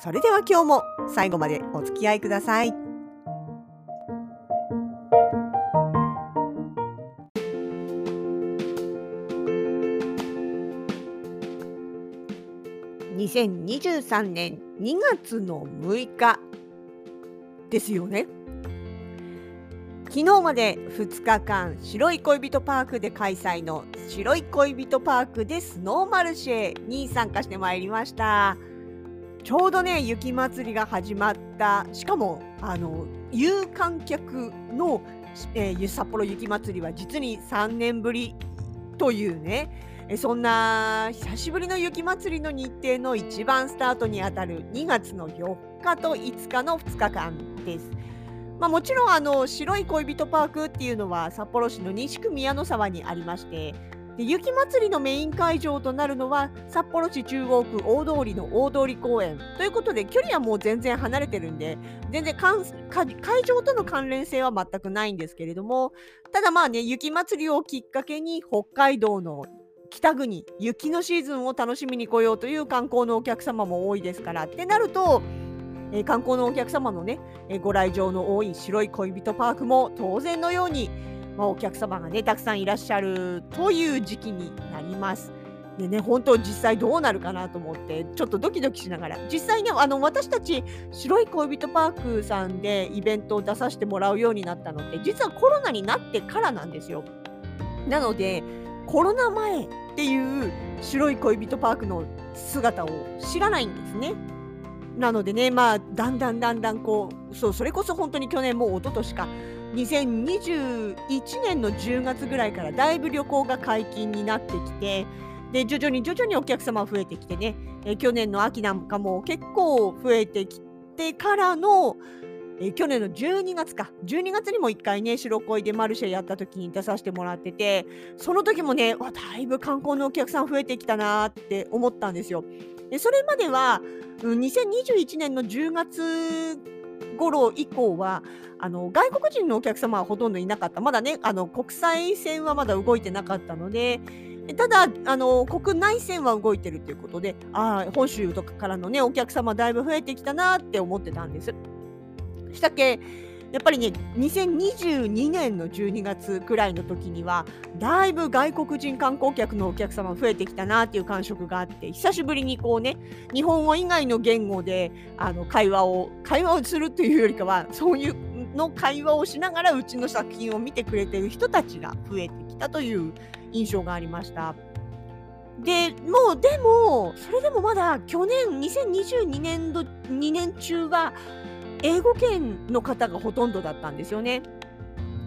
それでは今日も最後までお付き合いください。2023年2月の6日ですよね。昨日まで2日間白い恋人パークで開催の白い恋人パークでスノーマルシェに参加してまいりました。ちょうどね雪まつりが始まったしかもあの有観客の、えー、札幌雪まつりは実に3年ぶりというねえそんな久しぶりの雪まつりの日程の一番スタートにあたる2月の4日と5日の2日間です。まあ、もちろんあの白い恋人パークっていうのは札幌市の西区宮の沢にありましてで雪まつりのメイン会場となるのは札幌市中央区大通りの大通公園。ということで距離はもう全然離れてるんで全然会場との関連性は全くないんですけれどもただまあね雪まつりをきっかけに北海道の北国雪のシーズンを楽しみに来ようという観光のお客様も多いですから。ってなるとえー、観光のお客様のね、えー、ご来場の多い白い恋人パークも当然のようにまあ、お客様がねたくさんいらっしゃるという時期になります。でね本当実際どうなるかなと思ってちょっとドキドキしながら実際ねあの私たち白い恋人パークさんでイベントを出させてもらうようになったのって実はコロナになってからなんですよ。なのでコロナ前っていう白い恋人パークの姿を知らないんですね。なのでねまあだんだんだんだんこうそうそれこそ本当に去年もう一昨年か2021年の10月ぐらいからだいぶ旅行が解禁になってきてで徐々に徐々にお客様増えてきてね、え去年の秋なんかも結構増えてきてからのえ去年の12月か12月にも1回ね白恋でマルシェやった時に出させてもらっててその時もねわだいぶ観光のお客さん増えてきたなって思ったんですよ。でそれまでは、うん、2021年の10月頃以降はあの外国人のお客様はほとんどいなかったまだねあの国際線はまだ動いてなかったのでただあの国内線は動いてるということであ本州とかからのねお客様だいぶ増えてきたなって思ってたんです。したっけやっぱりね2022年の12月くらいの時にはだいぶ外国人観光客のお客様増えてきたなっていう感触があって久しぶりにこうね日本語以外の言語であの会話を会話をするというよりかはそういうの会話をしながらうちの作品を見てくれてる人たちが増えてきたという印象がありました。でもうでもそれでもまだ去年2022年度2年中は英語圏の方がほとんどだったんですよね。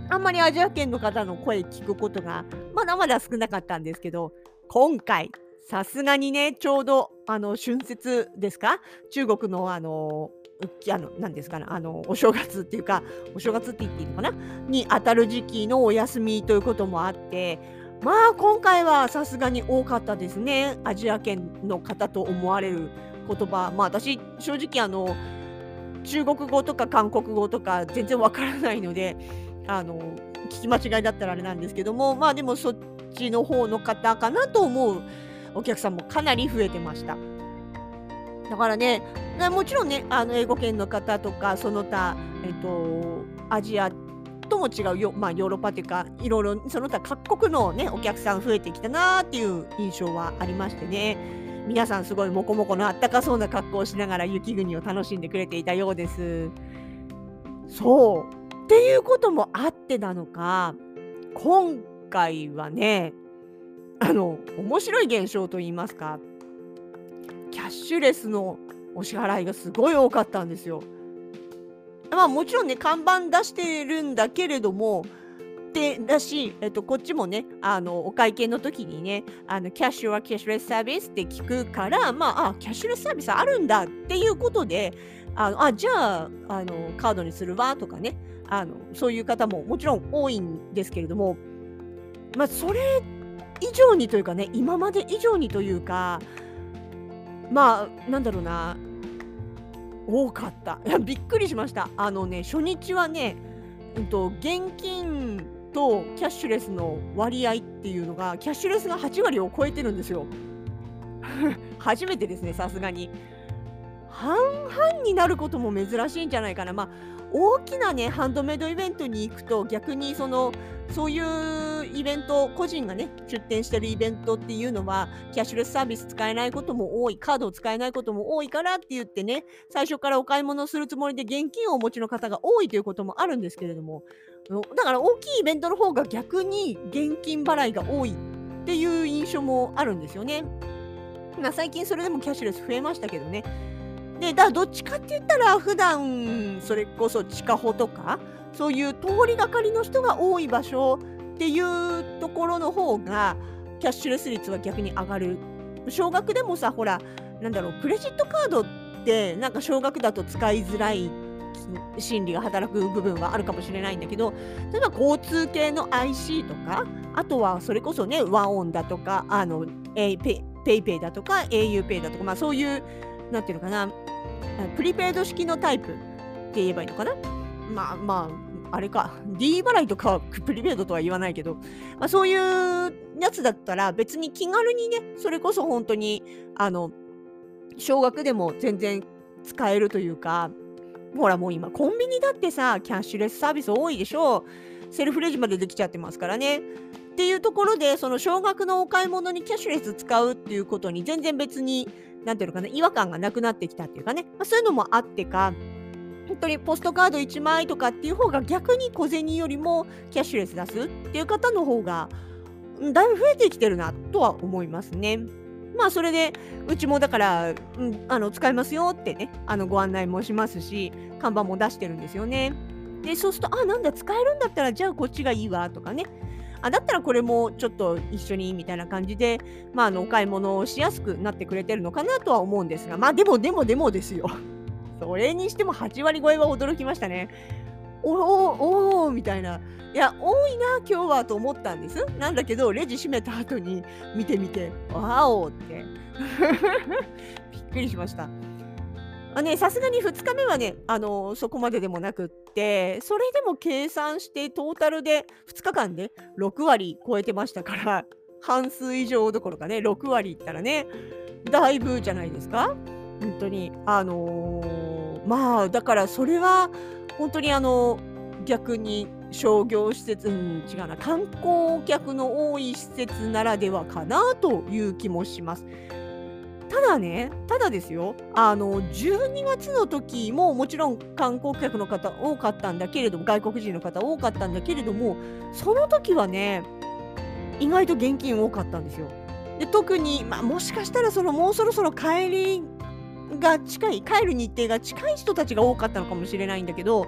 あんまりアジア圏の方の声聞くことがまだまだ少なかったんですけど今回さすがにねちょうどあの春節ですか？中国のあのあの何ですかねあのお正月っていうかお正月って言っていいのかな？に当たる時期のお休みということもあってまあ今回はさすがに多かったですね。アジア圏の方と思われる言葉。まあ私正直あの中国語とか韓国語とか全然わからないのであの聞き間違いだったらあれなんですけどもまあでもそっちの方の方かなと思うお客さんもかなり増えてました。だからねもちろんねあの英語圏の方とかその他、えっと、アジアとも違うよ、まあ、ヨーロッパというかいろいろその他各国の、ね、お客さん増えてきたなっていう印象はありましてね。皆さんすごいモコモコのあったかそうな格好をしながら雪国を楽しんでくれていたようです。そうっていうこともあってなのか今回はねあの面白い現象といいますかキャッシュレスのお支払いがすごい多かったんですよ。まあもちろんね看板出してるんだけれどもでだし、えっと、こっちもねあのお会計の時にねあのキャッシュはキャッシュレスサービスって聞くからまああキャッシュレスサービスあるんだっていうことであのあじゃああのカードにするわとかねあのそういう方ももちろん多いんですけれども、まあ、それ以上にというかね今まで以上にというかまあなんだろうな多かった。いやびっくりしました。あのね初日はね、うんと、現金とキャッシュレスの割合っていうのがキャッシュレスが8割を超えてるんですよ。初めてですねさすがに。半々になることも珍しいんじゃないかな。まあ大きなねハンドメイドイベントに行くと逆にそのそういうイベント個人がね出店してるイベントっていうのはキャッシュレスサービス使えないことも多いカードを使えないことも多いからって言ってね最初からお買い物するつもりで現金をお持ちの方が多いということもあるんですけれどもだから大きいイベントの方が逆に現金払いが多いっていう印象もあるんですよね。まあ、最近それでもキャッシュレス増えましたけどね。でだどっちかって言ったら普段それこそ地下歩とかそういう通りがかりの人が多い場所っていうところの方がキャッシュレス率は逆に上がる少額でもさほらなんだろうクレジットカードってなんか少額だと使いづらい心理が働く部分はあるかもしれないんだけど例えば交通系の IC とかあとはそれこそねワオンだとかあの、えー、ペイペイだとか auPay だとかまあそういうなんていうのかなプリペイド式のタイプって言えばいいのかな？まあまあ、あれか、D 払いとかはプリペイドとは言わないけど、まあ、そういうやつだったら別に気軽にね、それこそ本当に、あの、少額でも全然使えるというか、ほらもう今コンビニだってさ、キャッシュレスサービス多いでしょう。セルフレジまでできちゃってますからね。っていうところで、その少額のお買い物にキャッシュレス使うっていうことに全然別になんていうのかな、違和感がなくなってきたっていうかね、まあ、そういうのもあってか、本当にポストカード1枚とかっていう方が逆に小銭よりもキャッシュレス出すっていう方の方がだいぶ増えてきてるなとは思いますね。まあそれでうちもだから、うん、あの使いますよってねあのご案内もしますし看板も出してるんですよね。でそうするとあなんだ使えるんだったらじゃあこっちがいいわとかねあだったらこれもちょっと一緒にみたいな感じで、まあ、あのお買い物をしやすくなってくれてるのかなとは思うんですが、まあでもでもでもですよ。それにしても8割超えは驚きましたね。おおおみたいな。いや、多いな、今日はと思ったんです。なんだけど、レジ閉めた後に見てみて、わおって。びっくりしました。さすがに2日目はね、あのそこまででもなくって、それでも計算してトータルで2日間で6割超えてましたから、半数以上どころかね、6割いったらね、だいぶじゃないですか？本当に。あのー、まあ、だからそれは、本当にあの、逆に商業施設、うん、違うな、観光客の多い施設ならではかなという気もします。ただね、ただですよ、あの12月の時ももちろん観光客の方多かったんだけれども、外国人の方多かったんだけれども、その時はね、意外と現金多かったんですよ。で特に、まあ、もしかしたらそのもうそろそろ帰りが近い、帰る日程が近い人たちが多かったのかもしれないんだけど、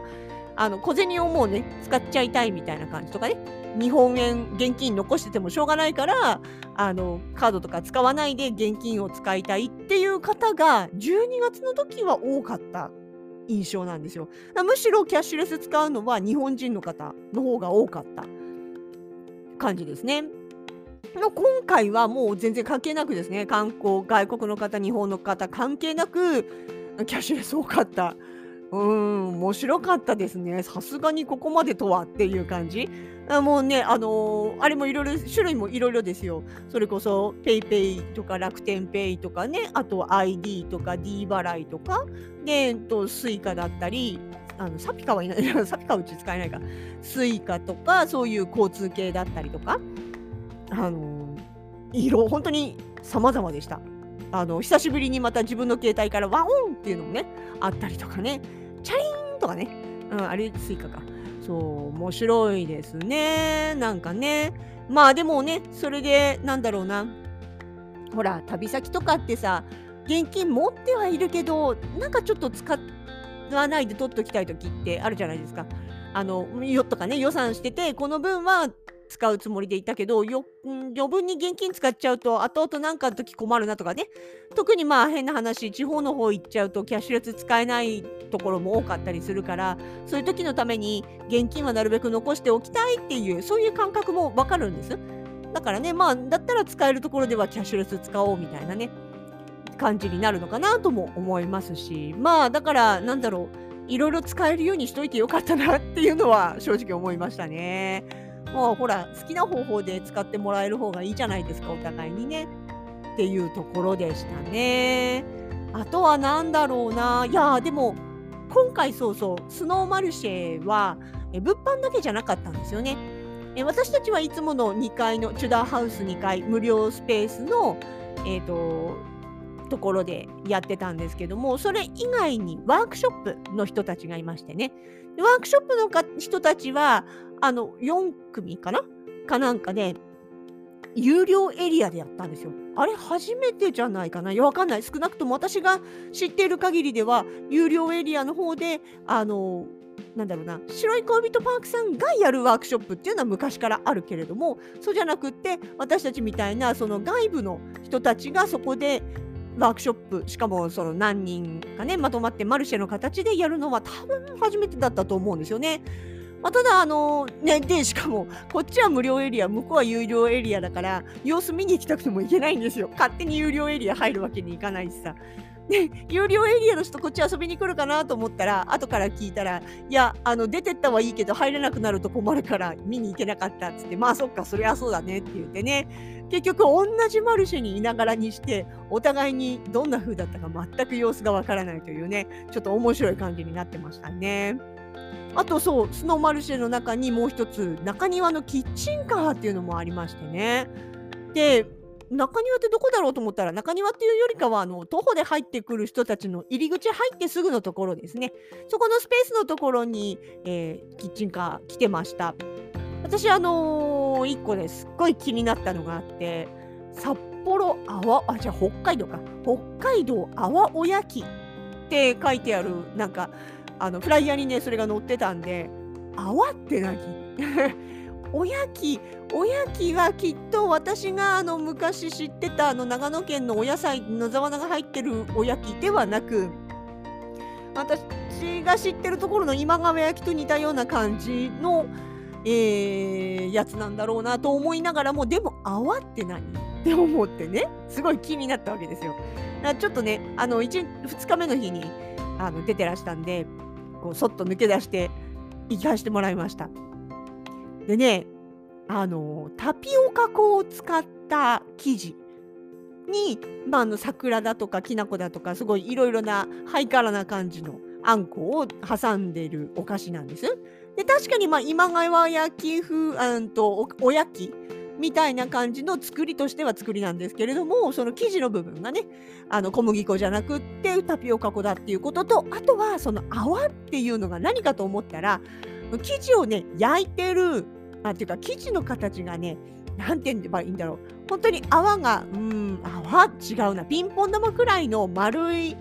あの小銭をもうね、使っちゃいたいみたいな感じとかね、日本円現金残しててもしょうがないからあのカードとか使わないで現金を使いたいっていう方が12月の時は多かった印象なんですよ。むしろキャッシュレス使うのは日本人の方の方が多かった感じですね。の今回はもう全然関係なくですね観光外国の方日本の方関係なくキャッシュレス多かったうん、面白かったですね。さすがにここまでとはっていう感じ。もうね、あのー、あれもいろいろ、種類もいろいろですよ。それこそ PayPay とか楽天 Pay とかね、あと ID とか D 払いとか、で、と、Suica だったり、あの SAPICA はいない、 SAPICA はうち使えないか。Suica とか、そういう交通系だったりとか、あの、色、本当に様々でした。あの久しぶりにまた自分の携帯から WAON っていうのもねあったりとかね。チャリンとかね、うん、あれ Suica か。そう面白いですね。なんかね。まあでもねそれでなんだろうな。ほら旅先とかってさ現金持ってはいるけどなんかちょっと使わないで取っときたい時ってあるじゃないですか。あのよとかね予算しててこの分は使うつもりでいたけどよ余分に現金使っちゃうと後々何かの時困るなとかね特にまあ変な話地方の方行っちゃうとキャッシュレス使えないところも多かったりするからそういう時のために現金はなるべく残しておきたいっていうそういう感覚もわかるんです。だからねまあだったら使えるところではキャッシュレス使おうみたいなね感じになるのかなとも思いますしまあだからなんだろういろいろ使えるようにしといてよかったなっていうのは正直思いましたね。もうほら好きな方法で使ってもらえる方がいいじゃないですかお互いにね。っていうところでしたね。あとは何だろうな。いやでも今回そうそうスノーマルシェはえ物販だけじゃなかったんですよね。え私たちはいつもの2階のチュダーハウス2階無料スペースのえっ、ー、とところでやってたんですけどもそれ以外にワークショップの人たちがいましてねワークショップの人たちはあの4組かな？かなんかで、有料エリアでやったんですよ。あれ初めてじゃないかな？いや、わかんない。少なくとも私が知っている限りでは、有料エリアの方で、あの、なんだろうな、白い恋人パークさんがやるワークショップっていうのは昔からあるけれども、そうじゃなくって、私たちみたいな、その外部の人たちがそこでワークショップ、しかもその何人かね、まとまってマルシェの形でやるのは多分初めてだったと思うんですよね。まあ、ただ、あのね、で、しかも、こっちは無料エリア、向こうは有料エリアだから、様子見に行きたくても行けないんですよ。勝手に有料エリア入るわけにいかないしさ。有料エリアの人こっち遊びに来るかなと思ったら、後から聞いたら、いや、あの、出てったはいいけど、入れなくなると困るから見に行けなかったっつって、まあそっか、そりゃそうだねって言ってね。結局、同じマルシェにいながらにして、お互いにどんな風だったか全く様子がわからないというね、ちょっと面白い感じになってましたね。あとそうスノーマルシェの中にもう一つ中庭のキッチンカーっていうのもありましてねで中庭ってどこだろうと思ったら中庭っていうよりかはあの徒歩で入ってくる人たちの入り口入ってすぐのところですね。そこのスペースのところに、えー、キッチンカー来てました。私あのー、1個ですっごい気になったのがあって札幌あわあじゃあ北海道か。北海道あわおやきって書いてあるなんかあのフライヤーにねそれが載ってたんで泡って何？おやきおやきはきっと私があの昔知ってたあの長野県のお野菜野沢菜が入ってるおやきではなく私が知ってるところの今川焼きと似たような感じの、えー、やつなんだろうなと思いながらもでも泡って何 って思ってねすごい気になったわけですよ。ちょっとねあの 1, 2日目の日にあの出てらしたんでこうそっと抜け出して行かしてもらいました。でねあのタピオカ粉を使った生地に、まあ、の桜だとかきな粉だとかすごいいろいろなハイカラな感じのあんこを挟んでるお菓子なんです。で確かにまあ今川焼き風あんとおおやきみたいな感じの作りとしては作りなんですけれどもその生地の部分がねあの小麦粉じゃなくってタピオカ粉だっていうこととあとはその泡っていうのが何かと思ったら生地をね焼いてるあっていうか生地の形がね何て言えばいいんだろう本当に泡がうん泡？違うなピンポン玉くらいの丸い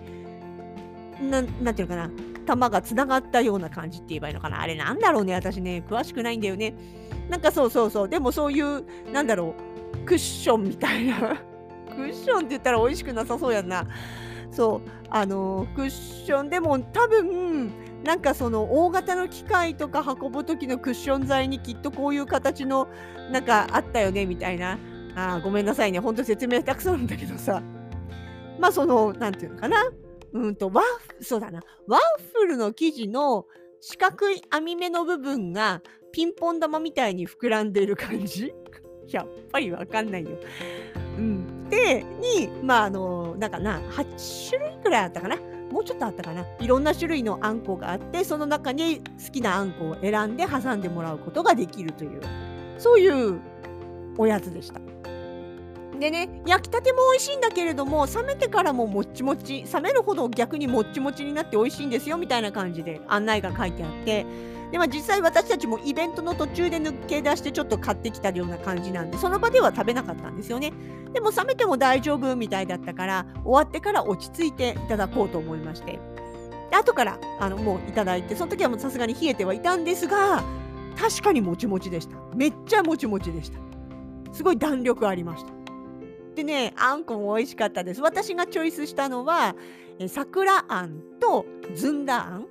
ななんていうのかな玉がつながったような感じって言えばいいのかなあれなんだろうね私ね詳しくないんだよねなんかそうそうそう。でもそういう、なんだろう、クッションみたいな。クッションって言ったら美味しくなさそうやんな。そう。あの、クッションでも多分、なんかその大型の機械とか運ぶ時のクッション材にきっとこういう形のなんかあったよねみたいな。あごめんなさいね。ほんと説明下手くそなんだけどさ。まあその、なんていうのかな。うんと、ワッフ、そうだな。ワッフルの生地の四角い網目の部分がピンポン玉みたいに膨らんでいる感じ やっぱりわかんないよ。うん、で、に、まあ、あの、なんかな、8種類くらいあったかな。もうちょっとあったかな。いろんな種類のあんこがあって、その中に好きなあんこを選んで挟んでもらうことができるという、そういうおやつでした。でね、焼きたても美味しいんだけれども、冷めてからももっちもち、冷めるほど逆にもっちもちになって美味しいんですよみたいな感じで案内が書いてあって、で、まあ、実際私たちもイベントの途中で抜け出してちょっと買ってきたような感じなんで、その場では食べなかったんですよね。でも冷めても大丈夫みたいだったから、終わってから落ち着いていただこうと思いまして。で後からあのもういただいてその時はもうさすがに冷えてはいたんですが確かにもちもちでしためっちゃもちもちでしたすごい弾力ありましたでねあんこも美味しかったです。私がチョイスしたのは桜あんとずんだあん。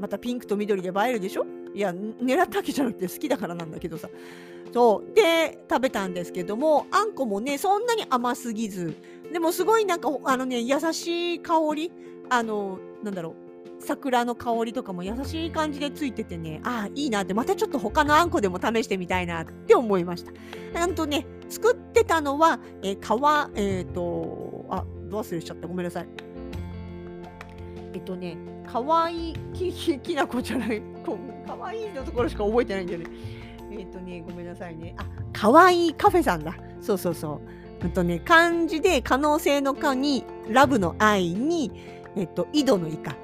またピンクと緑で映えるでしょ？いや狙ったわけじゃなくて好きだからなんだけどさ。そう。で食べたんですけどもあんこもねそんなに甘すぎず。でもすごいなんかあのね優しい香り。あのなんだろう。桜の香りとかも優しい感じでついててねああいいなって。またちょっと他のあんこでも試してみたいなって思いました。なんとね作ってたのは、えー、皮えっ、ー、とあど忘れしちゃった。ごめんなさい。えっとねかわいいきききなこじゃない。かわいいのところしか覚えてないんだよね。えっとねごめんなさいね。あかわいいカフェさんだ。そうそうそう。とね漢字で可能性の「か」にラブの「愛」にえっと井戸の「井」か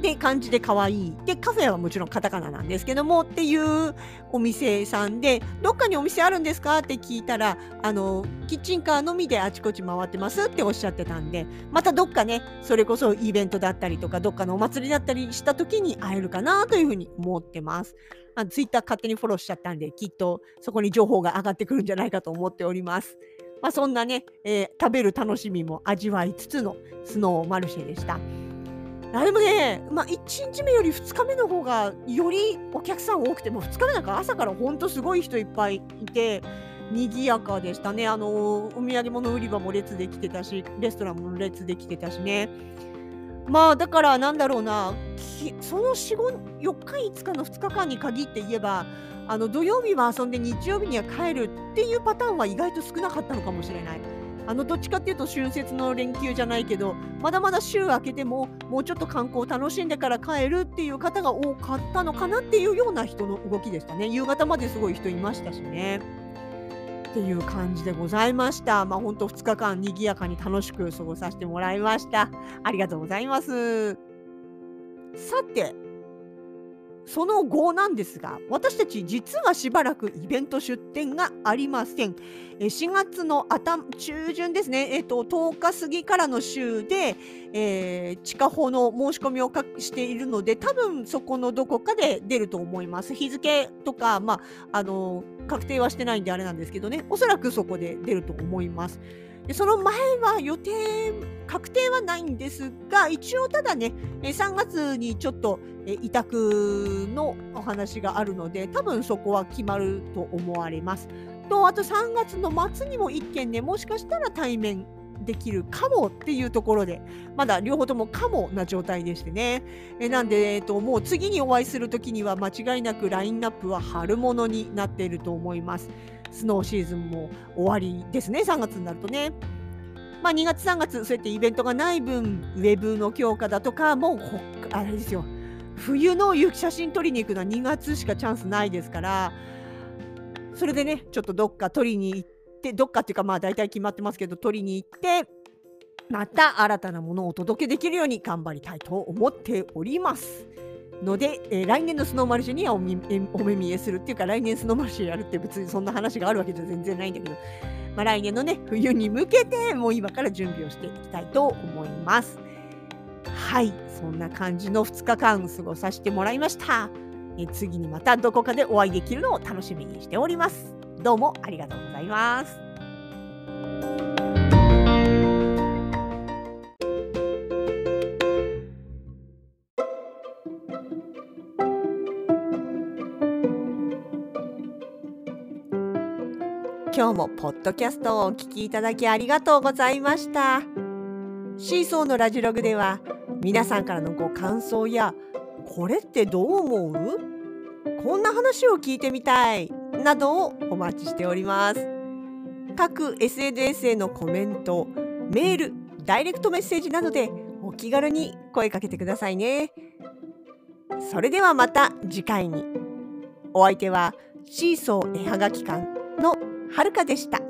で漢字で可愛いでカフェはもちろんカタカナなんですけどもっていうお店さんでどっかにお店あるんですか？って聞いたらあのキッチンカーのみであちこち回ってますっておっしゃってたんでまたどっかねそれこそイベントだったりとかどっかのお祭りだったりした時に会えるかなというふうに思ってます。あツイッター勝手にフォローしちゃったんできっとそこに情報が上がってくるんじゃないかと思っております。まあ、そんなね、えー、食べる楽しみも味わいつつのスノーマルシェでした。あでもね、まあ、1日目より2日目の方がよりお客さん多くても2日目なんか朝からほんとすごい人いっぱいいて賑やかでしたねあのお土産物売り場も列できてたしレストランも列できてたしねまあだからなんだろうなその4 4日5日の2日間に限って言えばあの土曜日は遊んで日曜日には帰るっていうパターンは意外と少なかったのかもしれない。あのどっちかっていうと春節の連休じゃないけどまだまだ週明けてももうちょっと観光を楽しんでから帰るっていう方が多かったのかなっていうような人の動きでしたね。夕方まですごい人いましたしね。っていう感じでございました。まあ本当2日間賑やかに楽しく過ごさせてもらいました。ありがとうございます。さてその後なんですが私たち実はしばらくイベント出店がありません。4月の頭中旬ですね、えーと、10日過ぎからの週で、えー、地下法の申し込みをしているので多分そこのどこかで出ると思います。日付とか、まあ、あの確定はしてないんであれなんですけどね。おそらくそこで出ると思います。でその前は予定確定はないんですが一応ただね3月にちょっと委託のお話があるので多分そこは決まると思われます。とあと3月の末にも1件ねもしかしたら対面できるかもっていうところでまだ両方ともかもな状態でしてね。えなんで、えっと、もう次にお会いする時には間違いなくラインナップは春物になっていると思います。スノーシーズンも終わりですね3月になるとね。まあ、2月、3月、そうやってイベントがない分、ウェブの強化だとか、もう、あれですよ、冬の雪写真撮りに行くのは2月しかチャンスないですから、それでね、ちょっとどっか撮りに行って、どっかっていうか、まあ大体決まってますけど、撮りに行って、また新たなものをお届けできるように頑張りたいと思っております。ので、えー、来年のスノーマルシェにはおお目見えするっていうか、来年スノーマルシェやるって別にそんな話があるわけじゃ全然ないんだけど、まあ、来年のね、冬に向けて、もう今から準備をしていきたいと思います。はい、そんな感じの2日間過ごさせてもらいました。え次にまたどこかでお会いできるのを楽しみにしております。どうもありがとうございます。今日もポッドキャストをお聞きいただきありがとうございました。シーソーのラジログでは皆さんからのご感想やこれってどう思う？こんな話を聞いてみたい。などをお待ちしております。各 SNS へのコメントメールダイレクトメッセージなどでお気軽に声かけてくださいね。それではまた次回に。お相手はシーソー絵はがき館のはるかでした。